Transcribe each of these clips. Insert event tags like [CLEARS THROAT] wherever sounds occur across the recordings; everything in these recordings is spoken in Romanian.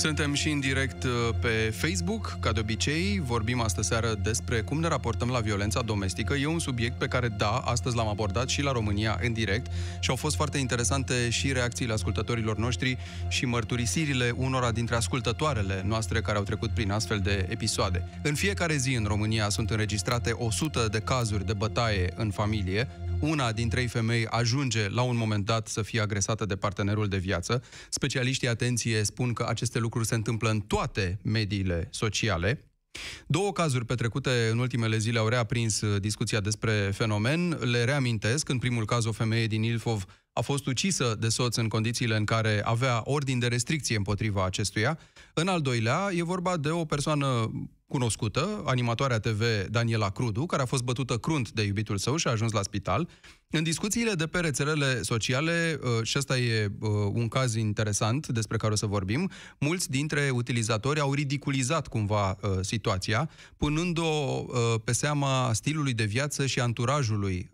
Suntem și în direct uh, pe Facebook, ca de obicei. Vorbim astă seară despre cum ne raportăm la violența domestică. E un subiect pe care, da, astăzi l-am abordat și la România în direct și au fost foarte interesante și reacțiile ascultătorilor noștri și mărturisirile unora dintre ascultătoarele noastre care au trecut prin astfel de episoade. În fiecare zi în România sunt înregistrate 100 de cazuri de bătaie în familie, una din trei femei ajunge la un moment dat să fie agresată de partenerul de viață. Specialiștii, atenție, spun că aceste lucruri se întâmplă în toate mediile sociale. Două cazuri petrecute în ultimele zile au reaprins uh, discuția despre fenomen. Le reamintesc. În primul caz, o femeie din Ilfov a fost ucisă de soț în condițiile în care avea ordin de restricție împotriva acestuia. În al doilea, e vorba de o persoană cunoscută, animatoarea TV Daniela Crudu, care a fost bătută crunt de iubitul său și a ajuns la spital. În discuțiile de pe rețelele sociale, uh, și ăsta e uh, un caz interesant despre care o să vorbim, mulți dintre utilizatori au ridiculizat cumva uh, situația, punând-o pe seama stilului de viață și anturajului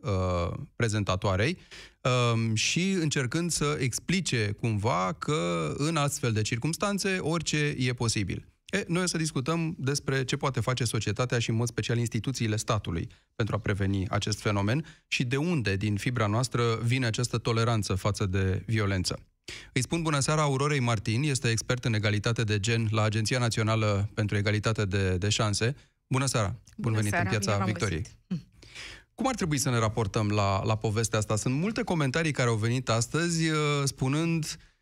prezentatoarei um, și încercând să explice cumva că în astfel de circunstanțe orice e posibil. E, noi o să discutăm despre ce poate face societatea și, în mod special, instituțiile statului pentru a preveni acest fenomen și de unde, din fibra noastră, vine această toleranță față de violență. Îi spun bună seara Aurorei Martin, este expert în egalitate de gen la Agenția Națională pentru Egalitate de, de Șanse. Bună seara! Bun bună venit seara, în Piața Victoriei! Găsit. Cum ar trebui să ne raportăm la, la povestea asta? Sunt multe comentarii care au venit astăzi uh, spunând Uh,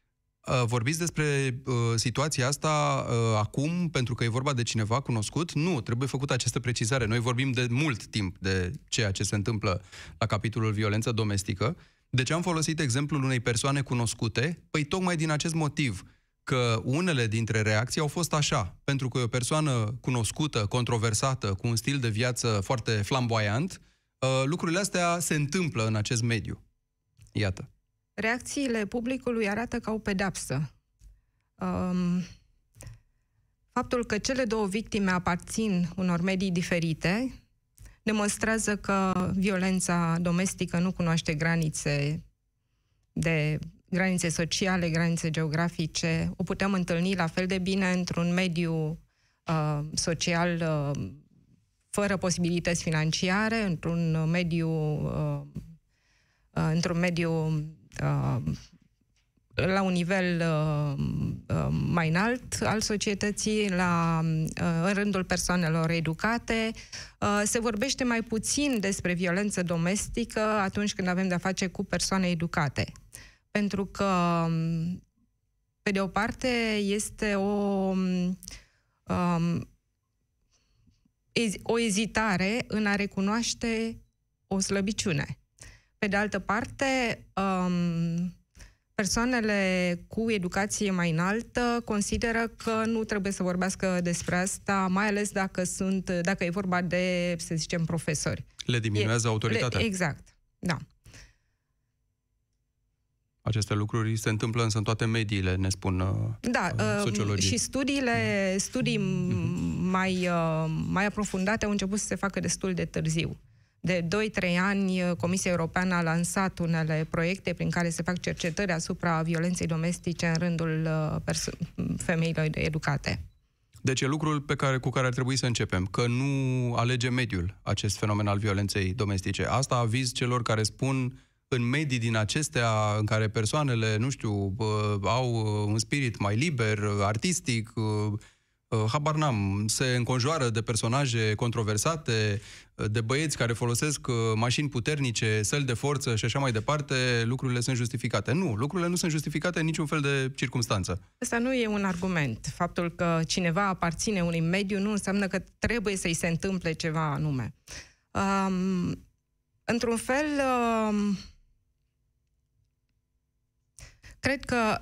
vorbiți despre uh, situația asta uh, acum pentru că e vorba de cineva cunoscut? Nu, trebuie făcută această precizare. Noi vorbim de mult timp de ceea ce se întâmplă la capitolul violență domestică. De ce am folosit exemplul unei persoane cunoscute? Păi tocmai din acest motiv că unele dintre reacții au fost așa, pentru că e o persoană cunoscută, controversată, cu un stil de viață foarte flamboyant, uh, lucrurile astea se întâmplă în acest mediu. Iată reacțiile publicului arată ca o pedapsă. Um, faptul că cele două victime aparțin unor medii diferite demonstrează că violența domestică nu cunoaște granițe de granițe sociale, granițe geografice. O putem întâlni la fel de bine într-un mediu uh, social uh, fără posibilități financiare, într-un mediu uh, uh, într-un mediu Uh, la un nivel uh, uh, mai înalt al societății, la, în rândul persoanelor educate. Se vorbește mai puțin despre violență domestică atunci când avem de-a face cu persoane educate. Pentru că, pe de o parte, este o, um, o ezitare în a recunoaște o slăbiciune. Pe de altă parte, um, persoanele cu educație mai înaltă consideră că nu trebuie să vorbească despre asta, mai ales dacă sunt, dacă e vorba de, să zicem, profesori. Le diminuează e, autoritatea. Le, exact, da. Aceste lucruri se întâmplă însă în toate mediile, ne spun uh, Da, uh, sociologii. și studiile, studii mm-hmm. mai, uh, mai aprofundate au început să se facă destul de târziu de 2-3 ani, uh, Comisia Europeană a lansat unele proiecte prin care se fac cercetări asupra violenței domestice în rândul uh, perso- femeilor educate. Deci e lucrul pe care, cu care ar trebui să începem, că nu alege mediul acest fenomen al violenței domestice. Asta aviz celor care spun în medii din acestea în care persoanele, nu știu, au un spirit mai liber, artistic, Uh, habar n-am, se înconjoară de personaje controversate, uh, de băieți care folosesc uh, mașini puternice, săli de forță și așa mai departe, lucrurile sunt justificate. Nu, lucrurile nu sunt justificate în niciun fel de circunstanță. Asta nu e un argument. Faptul că cineva aparține unui mediu nu înseamnă că trebuie să-i se întâmple ceva anume. Um, într-un fel, um, cred că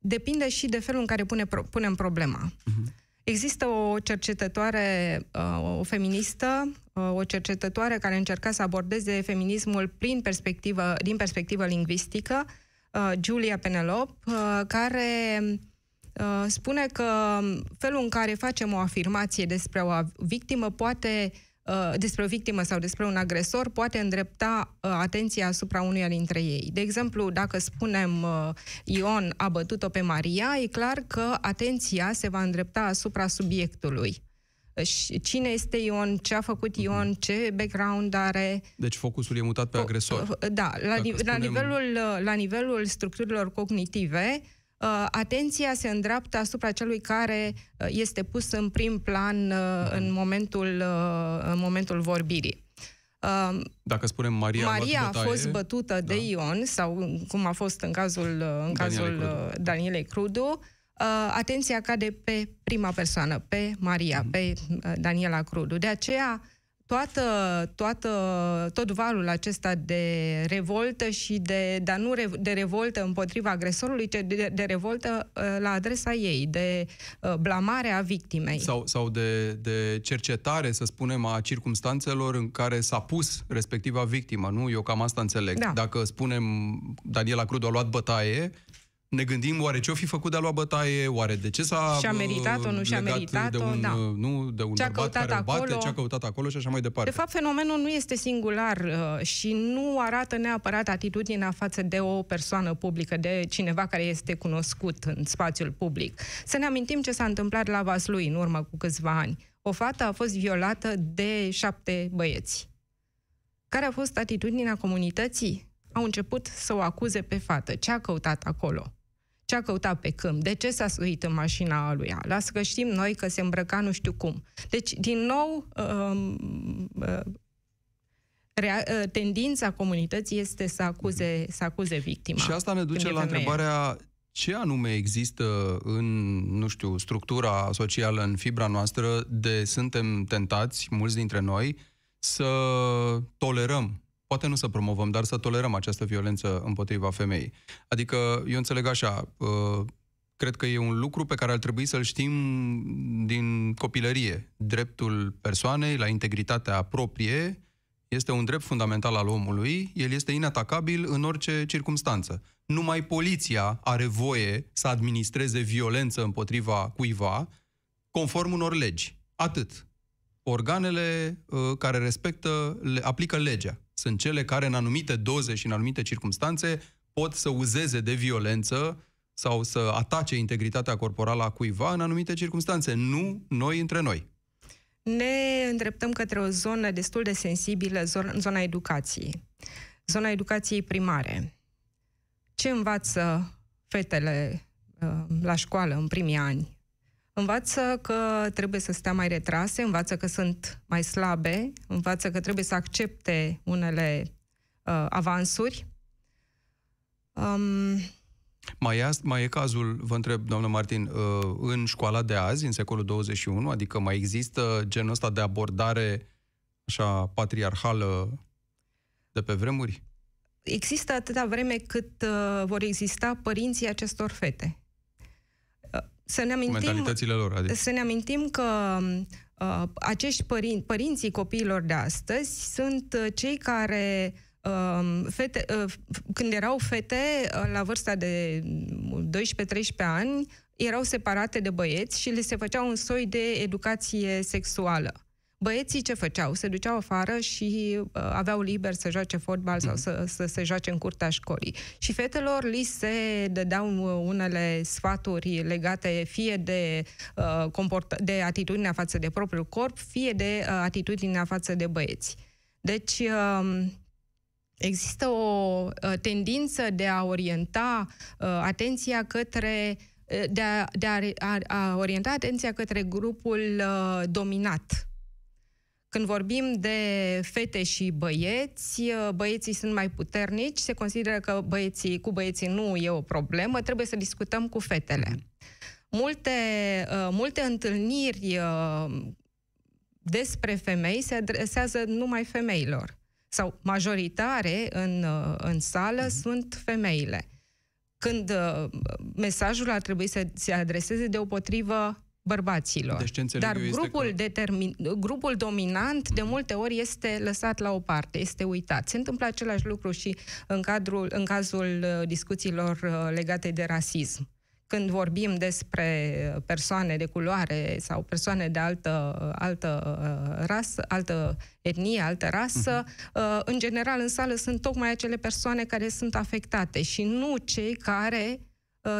depinde și de felul în care pune, punem problema. Uh-huh. Există o cercetătoare, uh, o feministă, uh, o cercetătoare care încerca să abordeze feminismul prin perspectivă, din perspectivă lingvistică, uh, Julia Penelope, care spune că felul în care facem o afirmație despre o victimă poate uh, despre o victimă sau despre un agresor poate îndrepta uh, atenția asupra unuia dintre ei. De exemplu, dacă spunem uh, Ion a bătut-o pe Maria, e clar că atenția se va îndrepta asupra subiectului cine este Ion, ce a făcut Ion, ce background are. Deci focusul e mutat pe agresor. Da, la, ni- spunem... la, nivelul, la nivelul structurilor cognitive, uh, atenția se îndreaptă asupra celui care uh, este pus în prim plan uh, în, momentul, în momentul vorbirii. Dacă spunem Maria, Maria a fost bătută da. de Ion, sau cum a fost în cazul, în cazul Danielei Crudu, Danielei Crudu uh, atenția cade pe prima persoană, pe Maria, mm. pe uh, Daniela Crudu. De aceea, toată, toată, tot valul acesta de revoltă și de, dar nu re, de revoltă împotriva agresorului, ci de, de revoltă uh, la adresa ei, de uh, blamare a victimei. Sau, sau de, de cercetare, să spunem, a circumstanțelor în care s-a pus respectiva victimă, nu? Eu cam asta înțeleg. Da. Dacă spunem Daniela Crudu a luat bătaie, ne gândim oare ce-o fi făcut de a lua bătaie, oare de ce s-a Și-a meritat-o, nu și-a meritat-o, de un, da. Nu, de un ce-a bărbat care acolo, bate, ce-a căutat acolo și așa mai departe. De fapt, fenomenul nu este singular uh, și nu arată neapărat atitudinea față de o persoană publică, de cineva care este cunoscut în spațiul public. Să ne amintim ce s-a întâmplat la Vaslui în urmă cu câțiva ani. O fată a fost violată de șapte băieți. Care a fost atitudinea comunității? Au început să o acuze pe fată. Ce a căutat acolo? Ce a căutat pe câmp? De ce s-a suit în mașina lui? Lasă că știm noi că se îmbrăca nu știu cum. Deci, din nou, um, uh, uh, tendința comunității este să acuze, să acuze victima. Și asta ne duce la întrebarea ce anume există în, nu știu, structura socială, în fibra noastră, de suntem tentați, mulți dintre noi, să tolerăm poate nu să promovăm, dar să tolerăm această violență împotriva femeii. Adică, eu înțeleg așa, uh, cred că e un lucru pe care ar trebui să-l știm din copilărie. Dreptul persoanei la integritatea proprie este un drept fundamental al omului, el este inatacabil în orice circunstanță. Numai poliția are voie să administreze violență împotriva cuiva conform unor legi. Atât. Organele uh, care respectă, le, aplică legea sunt cele care în anumite doze și în anumite circunstanțe pot să uzeze de violență sau să atace integritatea corporală a cuiva în anumite circunstanțe, nu noi între noi. Ne îndreptăm către o zonă destul de sensibilă, zona educației. Zona educației primare. Ce învață fetele uh, la școală în primii ani? Învață că trebuie să stea mai retrase, învață că sunt mai slabe, învață că trebuie să accepte unele uh, avansuri. Um, mai e, mai e cazul, vă întreb, doamnă Martin, uh, în școala de azi, în secolul 21, adică mai există genul ăsta de abordare așa patriarhală de pe vremuri? Există atâta vreme cât uh, vor exista părinții acestor fete să ne amintim, mentalitățile lor. Adică. Să ne amintim că uh, acești părinți, părinții copiilor de astăzi sunt uh, cei care uh, fete, uh, când erau fete uh, la vârsta de 12-13 ani, erau separate de băieți și le se făcea un soi de educație sexuală. Băieții ce făceau? Se duceau afară și uh, aveau liber să joace fotbal mm-hmm. sau mhm. să, să se joace în curtea școlii. Și fetelor li se dădeau unele sfaturi legate fie de, uh, comport- de atitudinea față de propriul corp, fie de uh, atitudinea față de băieți. Deci, uh, există o uh, tendință de a orienta uh, atenția către uh, de a, de a, a, a orienta atenția către grupul uh, dominat când vorbim de fete și băieți, băieții sunt mai puternici, se consideră că băieții, cu băieții nu e o problemă, trebuie să discutăm cu fetele. Mhm. Multe, uh, multe întâlniri uh, despre femei se adresează numai femeilor. Sau majoritare în, uh, în sală mm-hmm. sunt femeile. Când mesajul ar trebui să se adreseze deopotrivă bărbaților. Deci Dar grupul, că... determin, grupul dominant de multe ori este lăsat la o parte, este uitat. Se întâmplă același lucru și în, cadrul, în cazul uh, discuțiilor uh, legate de rasism. când vorbim despre persoane de culoare sau persoane de altă, altă uh, rasă, altă etnie, altă rasă, uh-huh. în general în sală sunt tocmai acele persoane care sunt afectate și nu cei care uh,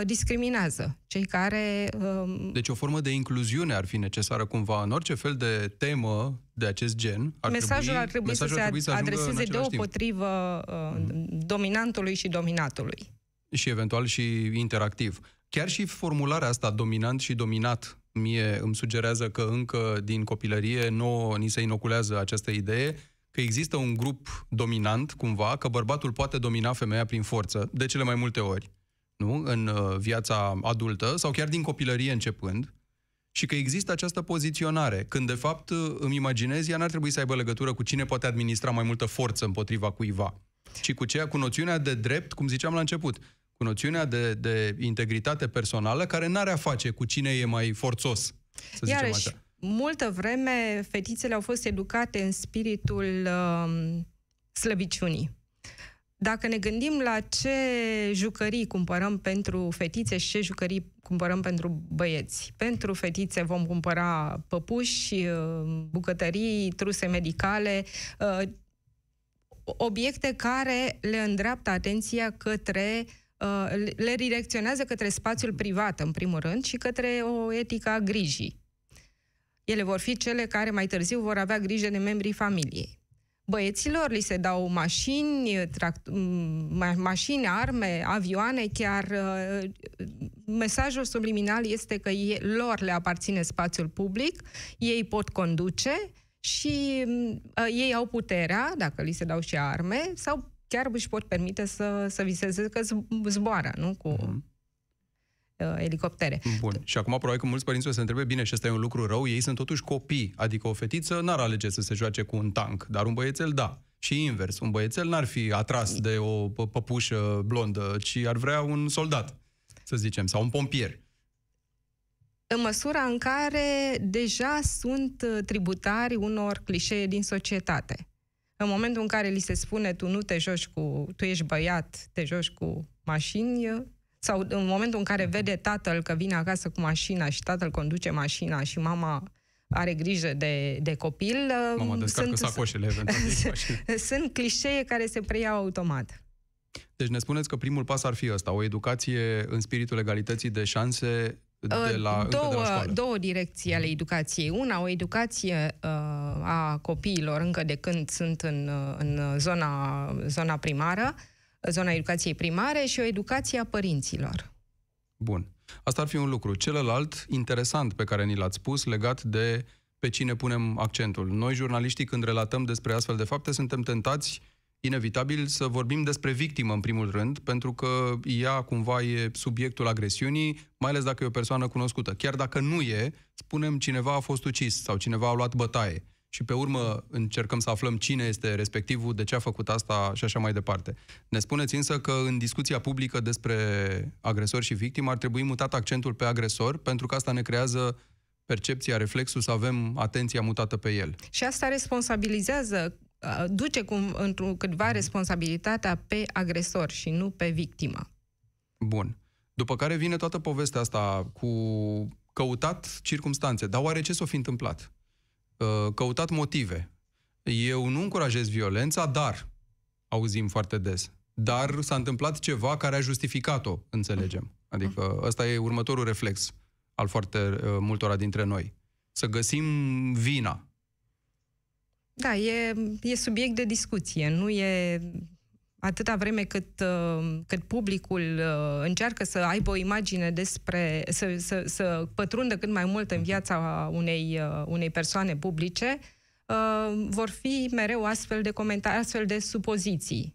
discriminează, cei care... Uh, deci o formă de incluziune ar fi necesară cumva în orice fel de temă de acest gen. Ar mesajul trebui, ar trebui mesajul să se adreseze deopotrivă uh, uh-huh. dominantului și dominatului. Și eventual și interactiv. Chiar și formularea asta, dominant și dominat, mie îmi sugerează că încă din copilărie nouă ni se inoculează această idee că există un grup dominant, cumva, că bărbatul poate domina femeia prin forță, de cele mai multe ori, nu? În uh, viața adultă, sau chiar din copilărie începând, și că există această poziționare, când de fapt îmi imaginez, ea n-ar trebui să aibă legătură cu cine poate administra mai multă forță împotriva cuiva, ci cu ceea, cu noțiunea de drept, cum ziceam la început cu noțiunea de, de integritate personală care n-are a face cu cine e mai forțos, să zicem Iarăși, așa. multă vreme fetițele au fost educate în spiritul uh, slăbiciunii. Dacă ne gândim la ce jucării cumpărăm pentru fetițe și ce jucării cumpărăm pentru băieți. Pentru fetițe vom cumpăra păpuși, uh, bucătării, truse medicale, uh, obiecte care le îndreaptă atenția către Uh, le direcționează către spațiul privat, în primul rând, și către o etică a grijii. Ele vor fi cele care mai târziu vor avea grijă de membrii familiei. Băieților li se dau mașini, tract- ma- mașini, arme, avioane, chiar uh, mesajul subliminal este că ei, lor le aparține spațiul public, ei pot conduce și uh, ei au puterea, dacă li se dau și arme, sau chiar își pot permite să, să viseze că zboară, nu? Cu mm-hmm. Elicoptere. Bun. Și acum probabil că mulți părinți o să întrebe, bine, și ăsta e un lucru rău, ei sunt totuși copii, adică o fetiță n-ar alege să se joace cu un tank, dar un băiețel da. Și invers, un băiețel n-ar fi atras de o păpușă blondă, ci ar vrea un soldat, să zicem, sau un pompier. În măsura în care deja sunt uh, tributari unor clișee din societate. În momentul în care li se spune tu nu te joci cu, tu ești băiat, te joci cu mașini, sau în momentul în care vede tatăl că vine acasă cu mașina și tatăl conduce mașina și mama are grijă de, de copil. Mama descarcă sunt, sacoșele, eventual. [LAUGHS] sunt clișee care se preiau automat. Deci ne spuneți că primul pas ar fi ăsta, o educație în spiritul egalității de șanse de la, două, de la școală. două direcții ale educației. Una, o educație uh, a copiilor încă de când sunt în, uh, în zona, zona primară, zona educației primare și o educație a părinților. Bun. Asta ar fi un lucru. Celălalt, interesant, pe care ni l-ați spus, legat de pe cine punem accentul. Noi, jurnaliștii, când relatăm despre astfel de fapte, suntem tentați inevitabil să vorbim despre victimă în primul rând, pentru că ea cumva e subiectul agresiunii, mai ales dacă e o persoană cunoscută. Chiar dacă nu e, spunem cineva a fost ucis sau cineva a luat bătaie. Și pe urmă încercăm să aflăm cine este respectivul, de ce a făcut asta și așa mai departe. Ne spuneți însă că în discuția publică despre agresor și victimă ar trebui mutat accentul pe agresor, pentru că asta ne creează percepția, reflexul să avem atenția mutată pe el. Și asta responsabilizează duce cum, într-un câtva responsabilitatea pe agresor și nu pe victimă. Bun. După care vine toată povestea asta cu căutat circumstanțe. Dar oare ce s-a fi întâmplat? Căutat motive. Eu nu încurajez violența, dar, auzim foarte des, dar s-a întâmplat ceva care a justificat-o, înțelegem. Adică ăsta e următorul reflex al foarte multora dintre noi. Să găsim vina da, e, e subiect de discuție. Nu e atâta vreme cât, uh, cât publicul uh, încearcă să aibă o imagine despre, să, să, să pătrundă cât mai mult în viața unei, uh, unei persoane publice, vor fi mereu astfel de comentarii, astfel de supoziții.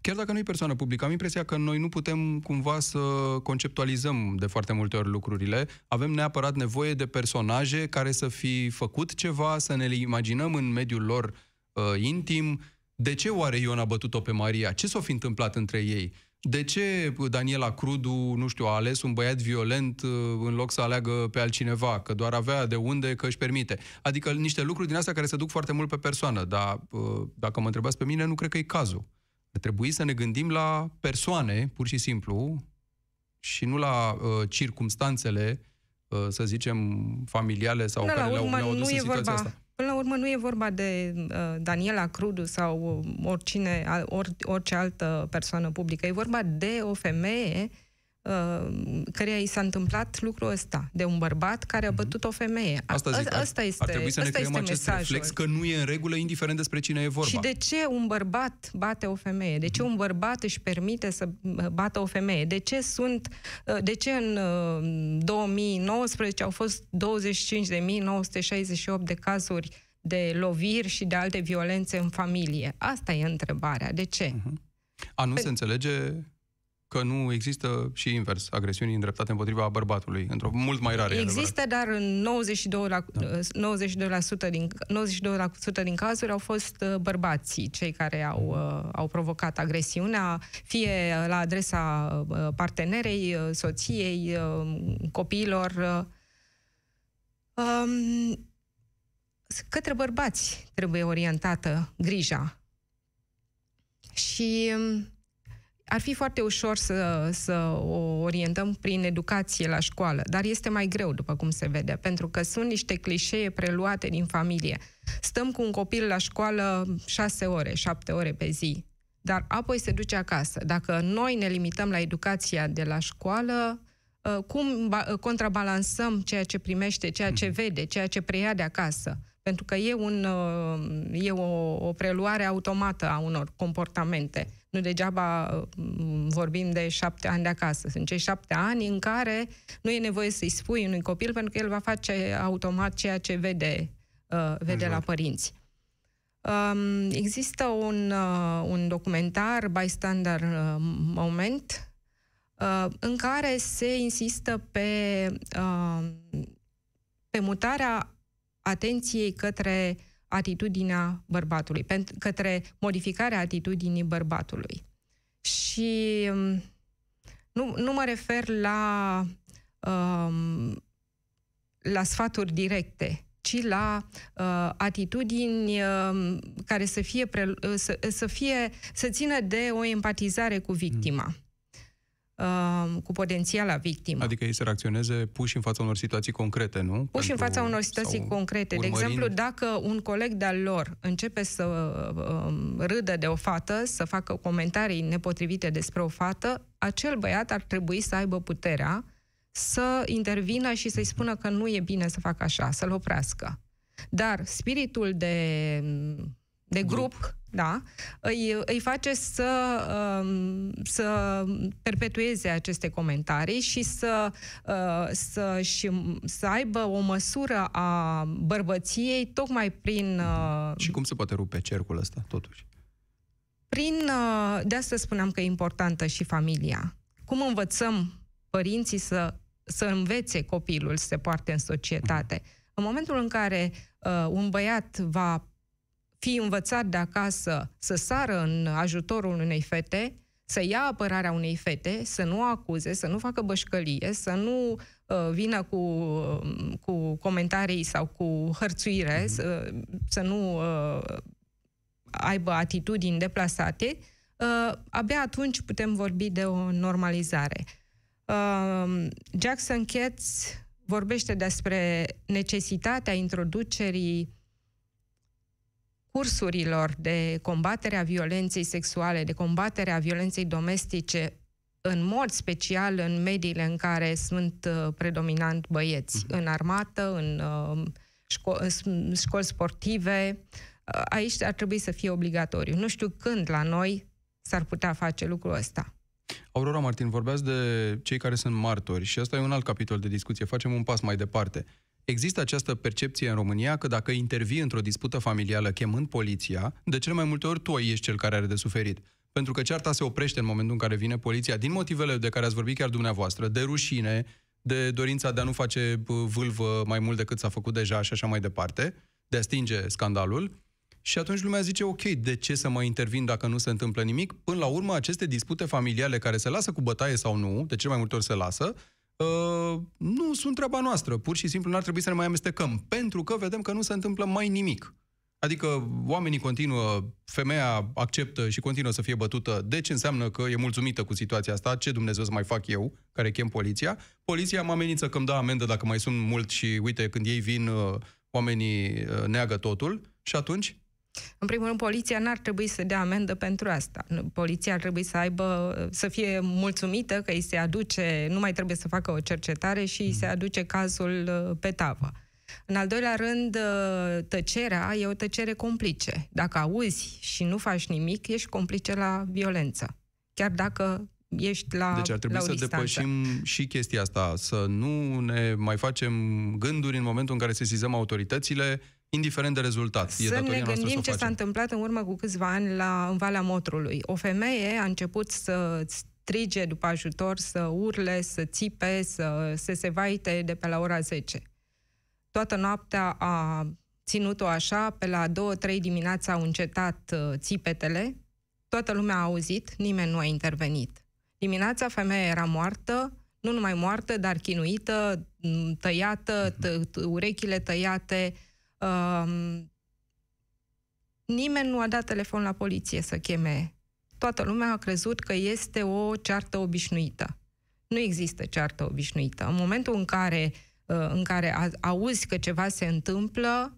Chiar dacă nu e persoană publică, am impresia că noi nu putem cumva să conceptualizăm de foarte multe ori lucrurile. Avem neapărat nevoie de personaje care să fi făcut ceva, să ne le imaginăm în mediul lor uh, intim. De ce oare Ion a bătut-o pe Maria? Ce s-a fi întâmplat între ei? De ce Daniela Crudu, nu știu, a ales un băiat violent uh, în loc să aleagă pe altcineva, că doar avea de unde că își permite? Adică niște lucruri din astea care se duc foarte mult pe persoană, dar uh, dacă mă întrebați pe mine, nu cred că e cazul. Ar trebui să ne gândim la persoane, pur și simplu, și nu la uh, circumstanțele, uh, să zicem, familiale sau Până care la urmă, le-au, le-au adus nu în e situația vorba, asta. Până la urmă nu e vorba de uh, Daniela Crudu sau uh, oricine, al- or, orice altă persoană publică. E vorba de o femeie uh, căreia i s-a întâmplat lucrul ăsta, de un bărbat care a bătut o femeie. A- Mhm. Asta zic, a- asta este, ar trebui să ne asta creăm este acest mesajul. reflex că nu e în regulă, indiferent despre cine e vorba. Și de ce un bărbat bate o femeie? De ce un bărbat își permite să bată o femeie? De ce sunt de ce în uh, 2019 au fost 25.968 de cazuri de loviri și de alte violențe în familie? Asta e întrebarea. De ce? A, nu Pe- se înțelege că nu există și invers, agresiuni îndreptate împotriva bărbatului, într-o mult mai rare. e Există, dar în 92%, la, Da. 92%, din, 92% din cazuri au fost uh, bărbații cei care au, uh, au provocat agresiunea, fie la adresa uh, partenerei, uh, soției, uh, copiilor. uh. Um, către bărbați trebuie orientată grija. Și um, ar fi foarte ușor să, să o orientăm prin educație la școală, dar este mai greu, după cum se vede, pentru că sunt niște clișee preluate din familie. Stăm cu un copil la școală șase ore, șapte ore pe zi, dar apoi se duce acasă. Dacă noi ne limităm la educația de la școală, uh, cum ba- uh, contrabalansăm ceea ce primește, ceea ce vede, ceea ce preia de acasă? Pentru că e, un, uh, e o, o preluare automată a unor comportamente. Nu degeaba uh, vorbim de șapte ani de acasă. Sunt cei șapte ani în care nu e nevoie să-i spui unui copil pentru că el va face automat ceea ce vede, uh, vede la părinți. Um, există un, uh, un documentar, Bystander uh, Moment, uh, în care se insistă pe, uh, pe mutarea atenției către atitudinea bărbatului, pentru, către modificarea atitudinii bărbatului. Și um, nu, nu mă refer la, um, la sfaturi directe, ci la uh, atitudini uh, care să fie, pre, uh, să, să fie, să țină de o empatizare cu victima. Uh, cu potențiala victimă. Adică ei să reacționeze puși în fața unor situații concrete, nu? Puși în Pentru- fața unor situații sau concrete. De urmărind- exemplu, dacă un coleg de-al lor începe să um, râdă de o fată, să facă comentarii nepotrivite despre o fată, acel băiat ar trebui să aibă puterea să intervină și să-i spună că nu e bine să facă așa, să-l oprească. Dar spiritul de, de grup, grup. Da, îi, îi face să, um, să perpetueze aceste comentarii și să, uh, să, și, să aibă o măsură a bărbăției tocmai prin... Uh, Și cum se poate rupe cercul ăsta, totuși? prin uh, de asta spuneam că e importantă și familia. Cum învățăm părinții să, să învețe copilul să se poarte în societate? În momentul în care uh, un băiat va fi învățat de acasă să sară în ajutorul unei fete, să ia apărarea unei fete, să nu o acuze, să nu facă bășcălie, să nu uh, vină cu, uh, cu comentarii sau cu hărțuire, să, să nu uh, aibă atitudini deplasate, uh, abia atunci putem vorbi de o normalizare. Uh, Jackson Katz vorbește despre necesitatea introducerii cursurilor de combatere a violenței sexuale, de combatere a violenței domestice, în mod special în mediile în care sunt uh, predominant băieți, în armată, în uh, șco- în școli sportive. Uh, Aici ar trebui să fie obligatoriu. Nu știu când la noi s-ar putea face lucrul ăsta. Aurora Martin, vorbeați de cei care sunt martori și asta e un alt capitol de discuție. Facem un pas mai departe. Există această percepție în România că dacă intervii într-o dispută familială chemând poliția, de cele mai multe ori tu ești cel care are de suferit. Pentru că cearta se oprește în momentul în care vine poliția, din motivele de care ați vorbit chiar dumneavoastră, de rușine, de dorința de a nu face bă, vâlvă mai mult decât s-a făcut deja și așa mai departe, de a stinge scandalul. Și atunci lumea zice, ok, de ce să mai intervin dacă nu se întâmplă nimic? Până la urmă, aceste dispute familiale care se lasă cu bătaie sau nu, de cele mai multe ori se lasă, uh, nu sunt treaba noastră. Pur și simplu n-ar trebui să ne mai amestecăm, pentru că vedem că nu se întâmplă mai nimic. Adică oamenii continuă, femeia acceptă și continuă să fie bătută. Deci înseamnă că e mulțumită cu situația asta. Ce Dumnezeu să mai fac eu, care chem poliția? Poliția mă amenință că îmi dă amendă dacă mai sunt mult și uite, când ei vin, uh, oamenii uh, neagă totul. Și atunci? În primul rând, poliția n-ar trebui să dea amendă pentru asta. Poliția ar trebui să aibă, să fie mulțumită că îi se aduce, nu mai trebuie să facă o cercetare și îi se aduce cazul uh, pe tavă. În al doilea rând, uh, tăcerea e o tăcere complice. Dacă auzi și nu faci nimic, ești complice la violență. Chiar dacă ești la Deci ar trebui la să distanță. depășim și chestia asta, să nu ne mai facem gânduri în momentul în care sesizăm autoritățile, indiferent de rezultat. Să e ne datoria noastră gândim să o ce s-a facem. întâmplat în urmă cu câțiva ani la, în Valea Motrului. O femeie a început să strige după ajutor, să urle, să țipe, să, să se vaite de pe la ora 10. Toată noaptea a ținut-o așa, pe la 2-3 dimineața au încetat uh, țipetele, toată lumea a auzit, nimeni nu a intervenit. Dimineața femeia era moartă, nu numai moartă, dar chinuită, m, tăiată, tă- t- urechile tăiate. Um, nimeni nu a dat telefon la poliție să cheme. Toată lumea a crezut că este o ceartă obișnuită. Nu există ceartă obișnuită. În momentul în care, uh, în care a- auzi că ceva se întâmplă,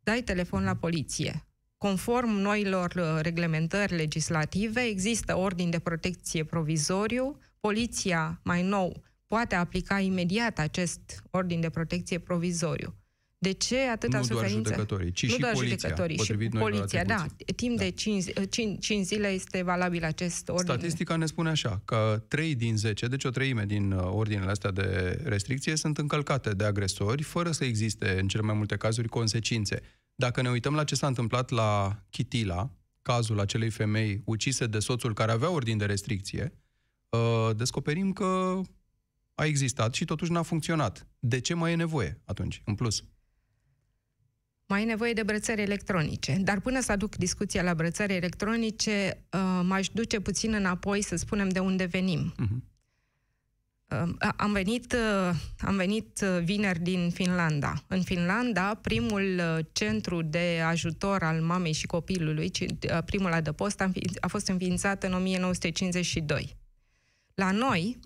dai telefon la poliție. Conform noilor uh, reglementări legislative, există ordin de protecție provizoriu. Poliția, mai nou, poate aplica imediat acest ordin de protecție provizoriu. De ce atâta Nu doar suferință? judecătorii, ci nu și doar poliția, judecătorii, și potrivit noilor poliția, da. atribuții. Timp Da. de 5, 5, 5 zile este valabil acest ordin. Statistica ne spune așa, că 3 din 10, deci o treime din uh, ordinele astea de restricție sunt încălcate de agresori, fără să existe, în cele mai multe cazuri, consecințe. Dacă ne uităm la ce s-a întâmplat la Chitila, cazul acelei femei ucise de soțul care avea ordin de restricție, uh, descoperim că a existat și totuși n-a funcționat. De ce mai e nevoie atunci, în plus? Mai e nevoie de brățări electronice. Dar până să aduc discuția la brățări electronice, uh, m-aș duce puțin înapoi să spunem de unde venim. Mhm. Uh, Am venit, uh, am venit uh, vineri din Finlanda. În Finlanda, primul uh, centru de ajutor al mamei și copilului, ci- uh, primul adăpost, a înfi- a fost înființat în 1952. La noi,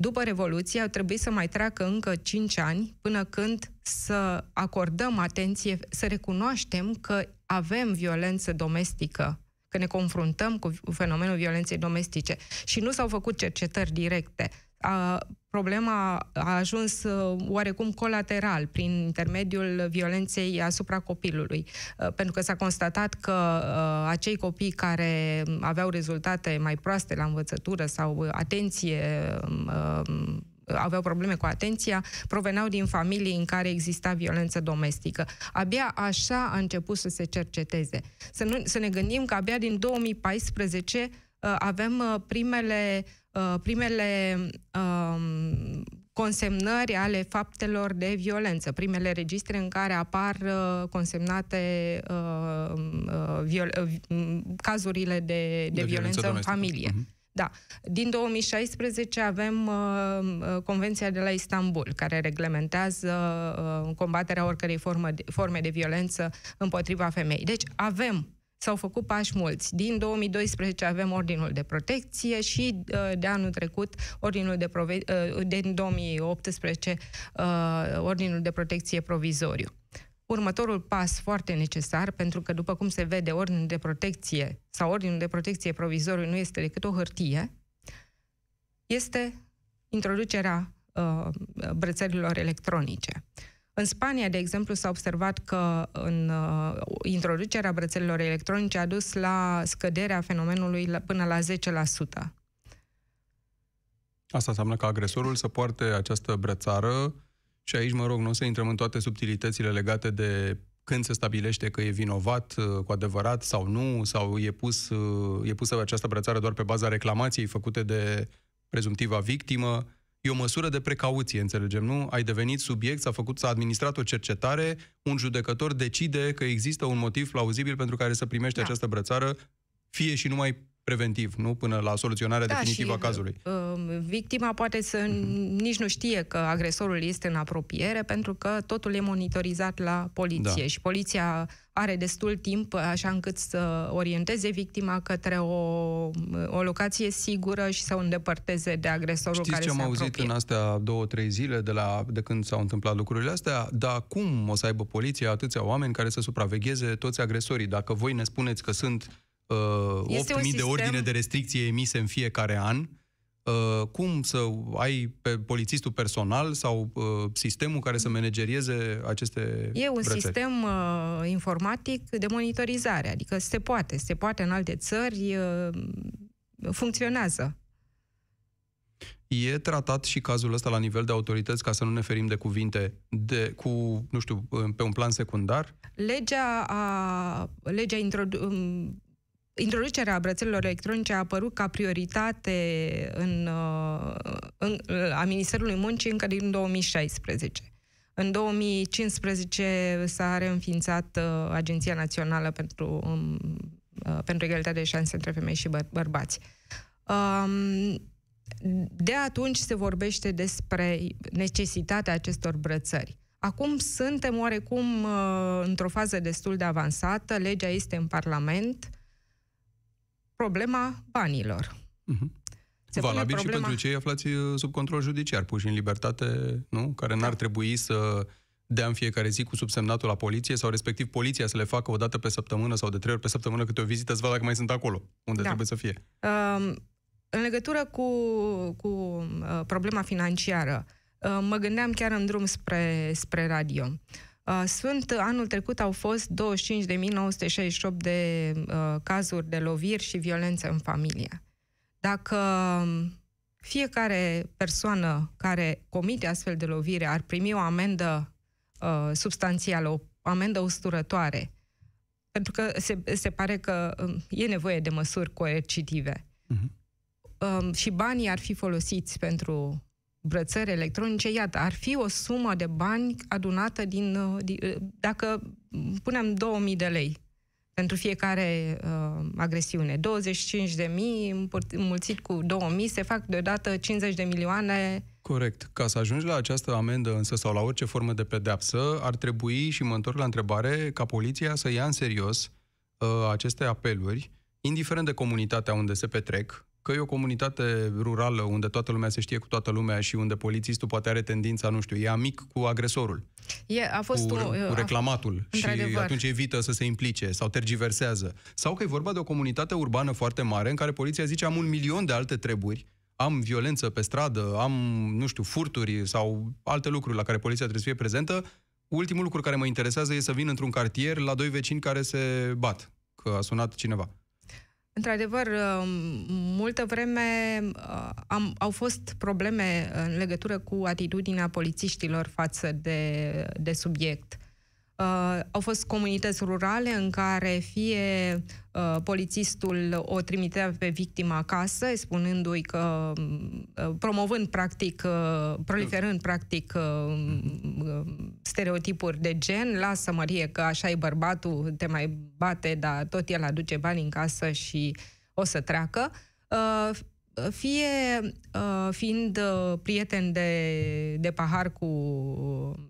după Revoluție, au trebuit să mai treacă încă 5 ani până când să acordăm atenție, să recunoaștem că avem violență domestică, că ne confruntăm cu fenomenul violenței domestice și nu s-au făcut cercetări directe. A, problema a ajuns uh, oarecum colateral prin intermediul violenței asupra copilului, Uh, pentru că s-a constatat că uh, acei copii care aveau rezultate mai proaste la învățătură sau uh, atenție uh, aveau probleme cu atenția, proveneau din familii în care exista violență domestică. Abia așa a început să se cerceteze. Să, nu, să ne gândim că abia din 2014 uh, avem uh, primele, uh, primele um, consemnări ale faptelor de violență, primele registre în care apar uh, consemnate uh, uh, viol- uh, m, cazurile de, de, de violență, în domestică. familie. Mhm. Da. Din 2016 avem uh, uh, Convenția de la Istanbul, care reglementează uh, combaterea oricărei formă de, forme de violență împotriva femeii. Deci avem S-au făcut pași mulți. Din 2012 avem Ordinul de Protecție și uh, de anul trecut Ordinul de prove- uh, din 2018 uh, Ordinul de Protecție Provizoriu. Următorul pas foarte necesar, pentru că, după cum se vede, ordinul de protecție sau ordinul de protecție provizoriu nu este decât o hârtie, este introducerea uh, brățărilor electronice. În Spania, de exemplu, s-a observat că în uh, introducerea brățărilor electronice a dus la scăderea fenomenului la, până la 10%. Asta înseamnă că agresorul să poarte această brățară și aici, mă rog, nu o să intrăm în toate subtilitățile legate de când se stabilește că e vinovat uh, cu adevărat sau nu, sau e, pus, uh, e pusă această brățară doar pe baza reclamației făcute de prezumtiva victimă. E o măsură de precauție, înțelegem, nu? Ai devenit subiect, s-a făcut, s-a administrat o cercetare, un judecător decide că există un motiv plauzibil pentru care să primești Da. această brățară, fie și numai preventiv, nu? Până la soluționarea da, definitivă a cazului. Uh, victima poate să uh-huh. nici nu știe că agresorul este în apropiere, pentru că totul e monitorizat la poliție da. și poliția are destul timp așa încât să orienteze victima către o, o locație sigură și să o îndepărteze de agresorul Știți care ce am auzit apropie. în astea două, trei zile de, la, de când s-au întâmplat lucrurile astea? Dar cum o să aibă poliția atâția oameni care să supravegheze toți agresorii? Dacă voi ne spuneți că sunt uh, 8.000 sistem... de ordine de restricție emise în fiecare an, Uh, cum să ai pe polițistul personal sau uh, sistemul care să managerieze aceste E un brățări? sistem uh, informatic de monitorizare, adică se poate, se poate în alte țări, uh, funcționează. E tratat și cazul ăsta la nivel de autorități, ca să nu ne ferim de cuvinte, de, cu, nu știu, pe un plan secundar? Legea, a, legea introdu- um, introducerea brățelor electronice a apărut ca prioritate în, uh, în, a Ministerului Muncii încă din 2016. În 2015 s-a reînființat uh, Agenția Națională pentru, um, uh, pentru Egalitate de Șanse între Femei și băr- Bărbați. Um, de atunci se vorbește despre necesitatea acestor brățări. Acum suntem oarecum uh, într-o fază destul de avansată, legea este în Parlament, problema banilor. Uh-huh. Se Valabil problema... și pentru cei aflați uh, sub control judiciar, puși în libertate, nu? Care n-ar da. trebui să dea în fiecare zi cu subsemnatul la poliție sau respectiv poliția să le facă o dată pe săptămână sau de trei ori pe săptămână câte o vizită să vadă dacă mai sunt acolo, unde da. trebuie să fie. Um, în legătură cu, cu uh, problema financiară, uh, mă gândeam chiar în drum spre, spre radio. Uh, sunt, anul trecut au fost 25.968 de uh, cazuri de loviri și violență în familie. Dacă um, fiecare persoană care comite astfel de lovire ar primi o amendă uh, substanțială, o amendă usturătoare, pentru că se, se pare că um, e nevoie de măsuri coercitive, uh-huh. um, și banii ar fi folosiți pentru brățări electronice, iată, ar fi o sumă de bani adunată din, uh, din uh, dacă punem 2000 de lei pentru fiecare uh, agresiune. 25 de mii mulțit cu 2000 se fac deodată 50 de milioane. Corect. Ca să ajungi la această amendă însă sau la orice formă de pedeapsă, ar trebui, și mă întorc la întrebare, ca poliția să ia în serios uh, aceste apeluri, indiferent de comunitatea unde se petrec, că e o comunitate rurală unde toată lumea se știe cu toată lumea și unde polițistul poate are tendința, nu știu, e amic cu agresorul. E, a fost cu, un, cu reclamatul a, și atunci evită să se implice sau tergiversează. Sau că e vorba de o comunitate urbană foarte mare în care poliția zice am un milion de alte treburi, am violență pe stradă, am, nu știu, furturi sau alte lucruri la care poliția trebuie să fie prezentă, ultimul lucru care mă interesează e să vin într-un cartier la doi vecini care se bat, că a sunat cineva. Într-adevăr, uh, multă vreme uh, am, au fost probleme în legătură cu atitudinea polițiștilor față de, de subiect. Uh, au fost comunități rurale în care fie uh, polițistul o trimitea pe victima acasă, spunându-i că, uh, promovând practic, uh, proliferând practic uh, uh, stereotipuri de gen, lasă Marie că așa e bărbatul, te mai bate, dar tot el aduce bani în casă și o să treacă. Uh, fie uh, fiind uh, prieten de, de pahar cu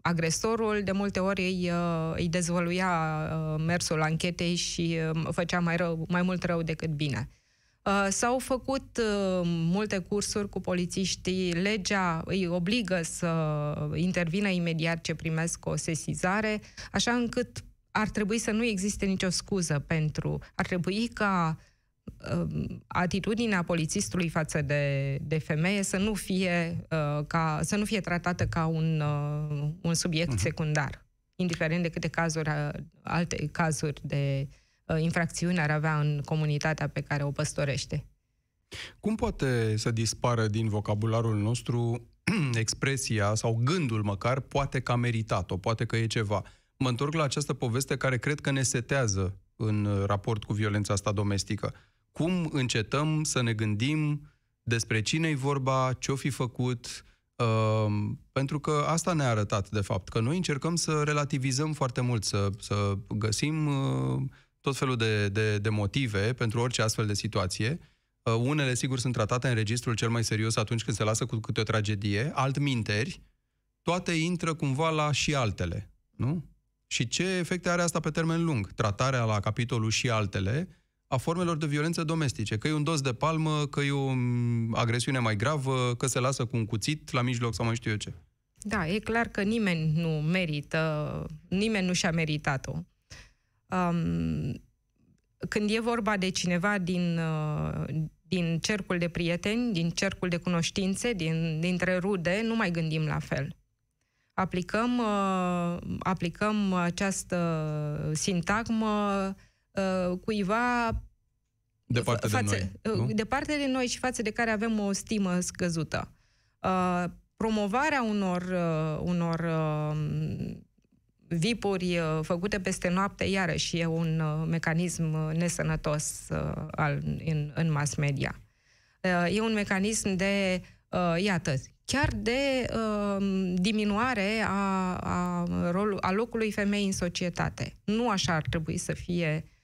agresorul, de multe ori îi, uh, îi dezvăluia uh, mersul anchetei și uh, făcea mai, rău, mai mult rău decât bine. Uh, s-au făcut uh, multe cursuri cu polițiștii, legea îi obligă să intervină imediat ce primesc o sesizare, așa încât ar trebui să nu existe nicio scuză pentru... Ar trebui ca Um, atitudinea polițistului față de, de femeie să nu fie uh, ca să nu fie tratată ca un, uh, un subiect uh-huh. secundar, indiferent de câte cazuri uh, alte cazuri de uh, infracțiuni ar avea în comunitatea pe care o păstorește. Cum poate să dispară din vocabularul nostru [CLEARS THROAT] expresia sau gândul măcar poate că a meritat-o, poate că e ceva. Mă întorc la această poveste care cred că ne setează în raport cu violența asta domestică cum încetăm să ne gândim despre cine e vorba, ce-o fi făcut, uh, pentru că asta ne-a arătat, de fapt, că noi încercăm să relativizăm foarte mult, să, să găsim uh, tot felul de, de, de motive pentru orice astfel de situație. Uh, unele, sigur, sunt tratate în registrul cel mai serios atunci când se lasă cu câte o tragedie, altminteri, toate intră cumva la și altele, nu? Și ce efecte are asta pe termen lung? Tratarea la capitolul și altele a formelor de violență domestice. Că e un dos de palmă, că e o agresiune mai gravă, că se lasă cu un cuțit la mijloc sau mai știu eu ce. Da, e clar că nimeni nu merită, nimeni nu și-a meritat-o. Um, când e vorba de cineva din, uh, din cercul de prieteni, din cercul de cunoștințe, din, dintre rude, nu mai gândim la fel. Aplicăm, uh, aplicăm această sintagmă uh, cuiva departe față, de noi. Nu? Departe de noi și față de care avem o stimă scăzută. Uh, promovarea unor, uh, unor uh, vipuri uh, făcute peste noapte, iarăși e un uh, mecanism uh, nesănătos uh, al, în, în mass media. Uh, e un mecanism de, uh, iată, chiar de uh, diminuare a, a, rol, a locului femei în societate. Nu așa ar trebui să fie. Uh,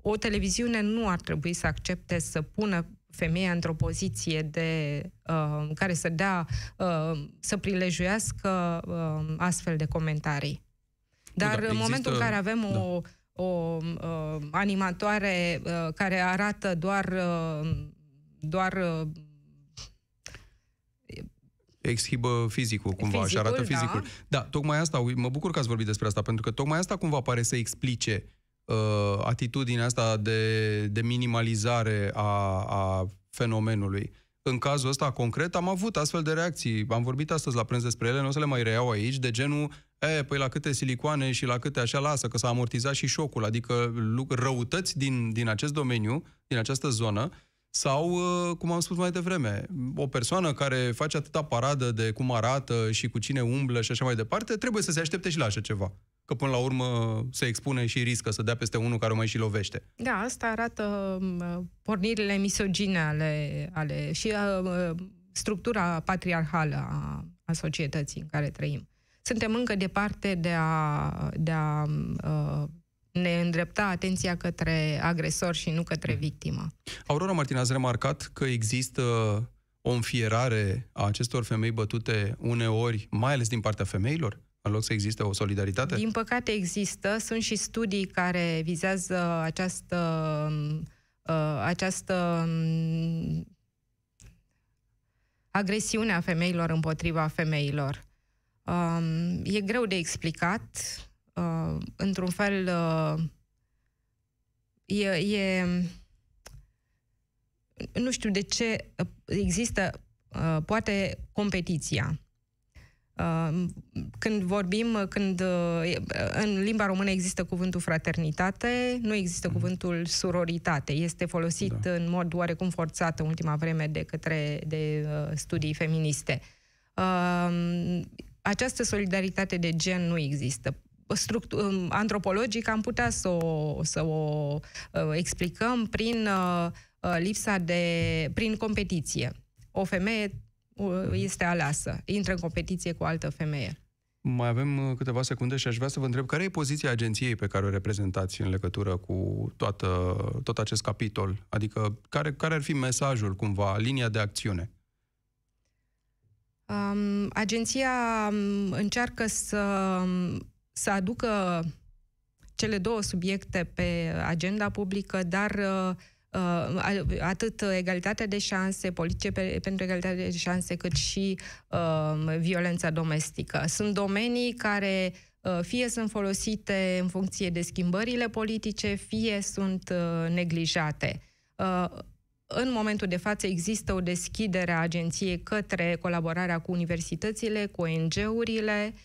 o televiziune nu ar trebui să accepte să pună femeia într-o poziție de uh, care să dea, uh, să prilejuiască uh, astfel de comentarii. Dar da, în există... momentul în care avem da. o, o uh, animatoare uh, care arată doar uh, doar uh, exhibă fizicul cumva fizicul, și arată fizicul. Da. da, tocmai asta, mă bucur că ați vorbit despre asta, pentru că tocmai asta cumva pare să explice uh, atitudinea asta de, de minimalizare a, a fenomenului. În cazul ăsta concret am avut astfel de reacții. Am vorbit astăzi la prânz despre ele, nu o să le mai reiau aici, de genul, e, păi la câte silicoane și la câte așa lasă, că s-a amortizat și șocul, adică răutăți din, din acest domeniu, din această zonă, sau, uh, cum am spus mai devreme, o persoană care face atâta paradă de cum arată și cu cine umblă și așa mai departe, trebuie să se aștepte și la așa ceva. Că până la urmă se expune și riscă să dea peste unul care o mai și lovește. Da, asta arată um, pornirile misogine ale, ale și uh, structura patriarhală a, a societății în care trăim. Suntem încă departe de a, de a uh, ne îndrepta atenția către agresor și nu către victimă. Aurora Martin, ați remarcat că există o înfierare a acestor femei bătute uneori, mai ales din partea femeilor? În loc să existe o solidaritate? Din păcate există. Sunt și studii care vizează această, uh, această um, agresiune a femeilor împotriva femeilor. Um, e greu de explicat uh, într-un fel, uh, e, e... Nu știu de ce există, uh, poate, competiția. Uh, când vorbim, când uh, în limba română există cuvântul fraternitate, nu există mm. cuvântul suroritate. Este folosit da. în mod oarecum forțat în ultima vreme de către de uh, studii feministe. Uh, această solidaritate de gen nu există structu- um, antropologic am putea să o, să o uh, explicăm prin uh, uh, lipsa de... prin competiție. O femeie uh, este aleasă, intră în competiție cu o altă femeie. Mai avem uh, câteva secunde și aș vrea să vă întreb care e poziția agenției pe care o reprezentați în legătură cu toată, tot acest capitol? Adică care, care ar fi mesajul, cumva, linia de acțiune? Um, agenția um, încearcă să um, să aducă cele două subiecte pe agenda publică, dar uh, uh, atât egalitatea de șanse, politice pe, pentru egalitatea de șanse, cât și uh, violența domestică. Sunt domenii care uh, fie sunt folosite în funcție de schimbările politice, fie sunt uh, neglijate. Uh, în momentul de față există o deschidere a agenției către colaborarea cu universitățile, cu ONG-urile, uh,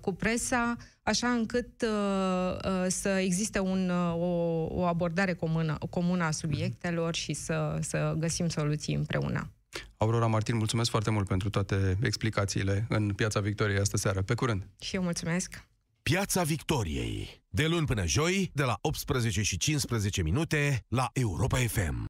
cu presa, așa încât uh, uh, să existe un, uh, o, o abordare comună, comună a subiectelor și să, să găsim soluții împreună. Aurora Martin, mulțumesc foarte mult pentru toate explicațiile în Piața Victoriei astă seară. Pe curând! Și eu mulțumesc! Piața Victoriei. De luni până joi, de la 18 și 15 minute, la Europa FM.